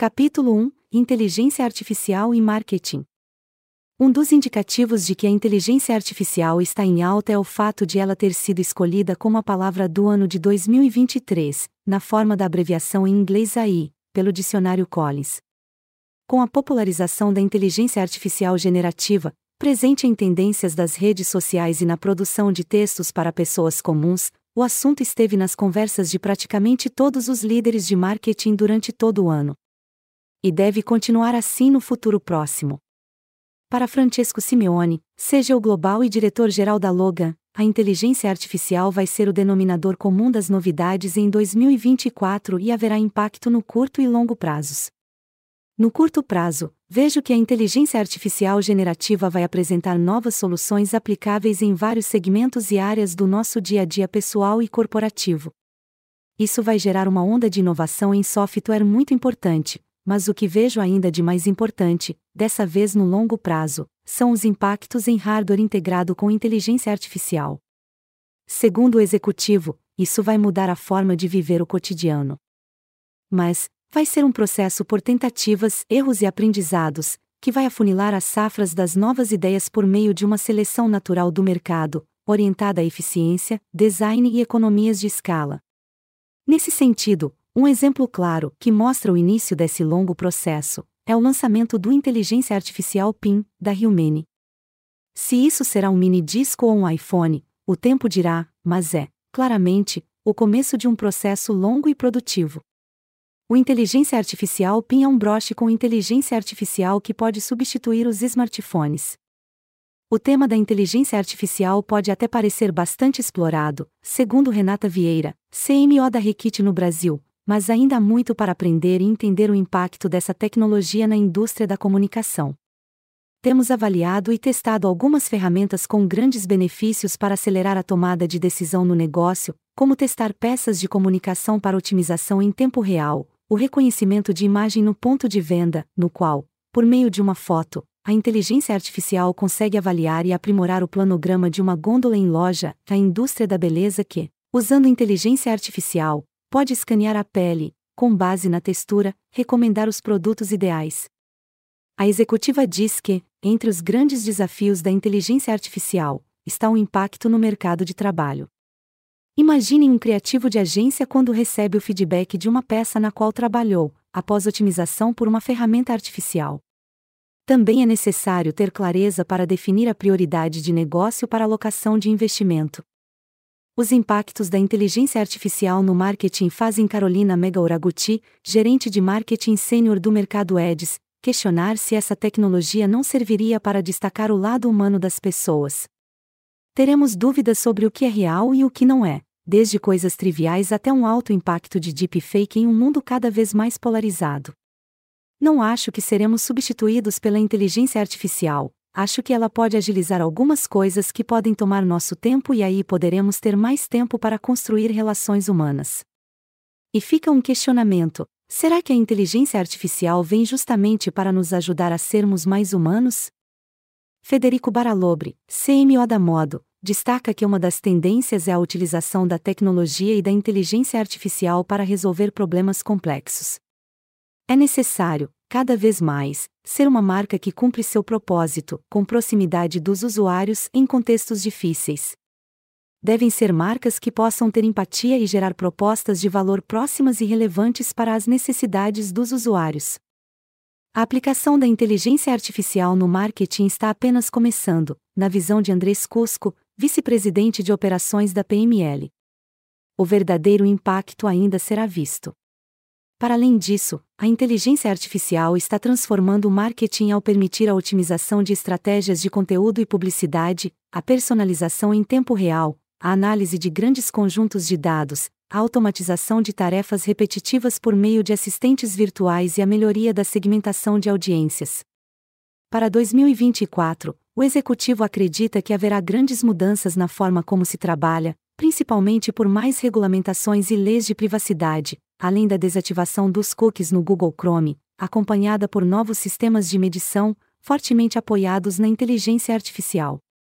Capítulo 1 Inteligência Artificial e Marketing. Um dos indicativos de que a inteligência artificial está em alta é o fato de ela ter sido escolhida como a palavra do ano de 2023, na forma da abreviação em inglês AI, pelo dicionário Collins. Com a popularização da inteligência artificial generativa, presente em tendências das redes sociais e na produção de textos para pessoas comuns, o assunto esteve nas conversas de praticamente todos os líderes de marketing durante todo o ano. E deve continuar assim no futuro próximo. Para Francesco Simeone, seja o global e diretor-geral da Logan, a inteligência artificial vai ser o denominador comum das novidades em 2024 e haverá impacto no curto e longo prazos. No curto prazo, vejo que a inteligência artificial generativa vai apresentar novas soluções aplicáveis em vários segmentos e áreas do nosso dia a dia pessoal e corporativo. Isso vai gerar uma onda de inovação em software muito importante, mas o que vejo ainda de mais importante, dessa vez no longo prazo, são os impactos em hardware integrado com inteligência artificial. Segundo o executivo, isso vai mudar a forma de viver o cotidiano. Mas, vai ser um processo por tentativas, erros e aprendizados, que vai afunilar as safras das novas ideias por meio de uma seleção natural do mercado, orientada à eficiência, design e economias de escala. Nesse sentido, um exemplo claro, que mostra o início desse longo processo, é o lançamento do Inteligência Artificial PIN, da Humane. Se isso será um mini disco ou um iPhone, o tempo dirá, mas é, claramente, o começo de um processo longo e produtivo. O Inteligência Artificial PIN é um broche com inteligência artificial que pode substituir os smartphones. O tema da inteligência artificial pode até parecer bastante explorado, segundo Renata Vieira, CMO da Requite no Brasil, mas ainda há muito para aprender e entender o impacto dessa tecnologia na indústria da comunicação. Temos avaliado e testado algumas ferramentas com grandes benefícios para acelerar a tomada de decisão no negócio, como testar peças de comunicação para otimização em tempo real, o reconhecimento de imagem no ponto de venda, no qual, por meio de uma foto, a inteligência artificial consegue avaliar e aprimorar o planograma de uma gôndola em loja, a indústria da beleza que, usando inteligência artificial, pode escanear a pele, com base na textura, recomendar os produtos ideais. A executiva diz que, entre os grandes desafios da inteligência artificial, está o impacto no mercado de trabalho. Imaginem um criativo de agência quando recebe o feedback de uma peça na qual trabalhou, após otimização por uma ferramenta artificial. Também é necessário ter clareza para definir a prioridade de negócio para alocação de investimento, os impactos da inteligência artificial no marketing fazem Carolina Mega Uraguti, gerente de marketing sênior do mercado Eds, questionar se essa tecnologia não serviria para destacar o lado humano das pessoas. Teremos dúvidas sobre o que é real e o que não é, desde coisas triviais até um alto impacto de deepfake em um mundo cada vez mais polarizado. Não acho que seremos substituídos pela inteligência artificial, acho que ela pode agilizar algumas coisas que podem tomar nosso tempo e aí poderemos ter mais tempo para construir relações humanas. E fica um questionamento: será que a inteligência artificial vem justamente para nos ajudar a sermos mais humanos? Federico Baralobre, CMO da Modo, destaca que uma das tendências é a utilização da tecnologia e da inteligência artificial para resolver problemas complexos. É necessário, cada vez mais, ser uma marca que cumpre seu propósito, com proximidade dos usuários em contextos difíceis. Devem ser marcas que possam ter empatia e gerar propostas de valor próximas e relevantes para as necessidades dos usuários. A aplicação da inteligência artificial no marketing está apenas começando, na visão de Andrés Cusco, vice-presidente de operações da PML. O verdadeiro impacto ainda será visto. Para além disso, a inteligência artificial está transformando o marketing ao permitir a otimização de estratégias de conteúdo e publicidade, a personalização em tempo real, a análise de grandes conjuntos de dados, a automatização de tarefas repetitivas por meio de assistentes virtuais e a melhoria da segmentação de audiências. Para 2024, o executivo acredita que haverá grandes mudanças na forma como se trabalha, principalmente por mais regulamentações e leis de privacidade, além da desativação dos cookies no Google Chrome, acompanhada por novos sistemas de medição, fortemente apoiados na inteligência artificial.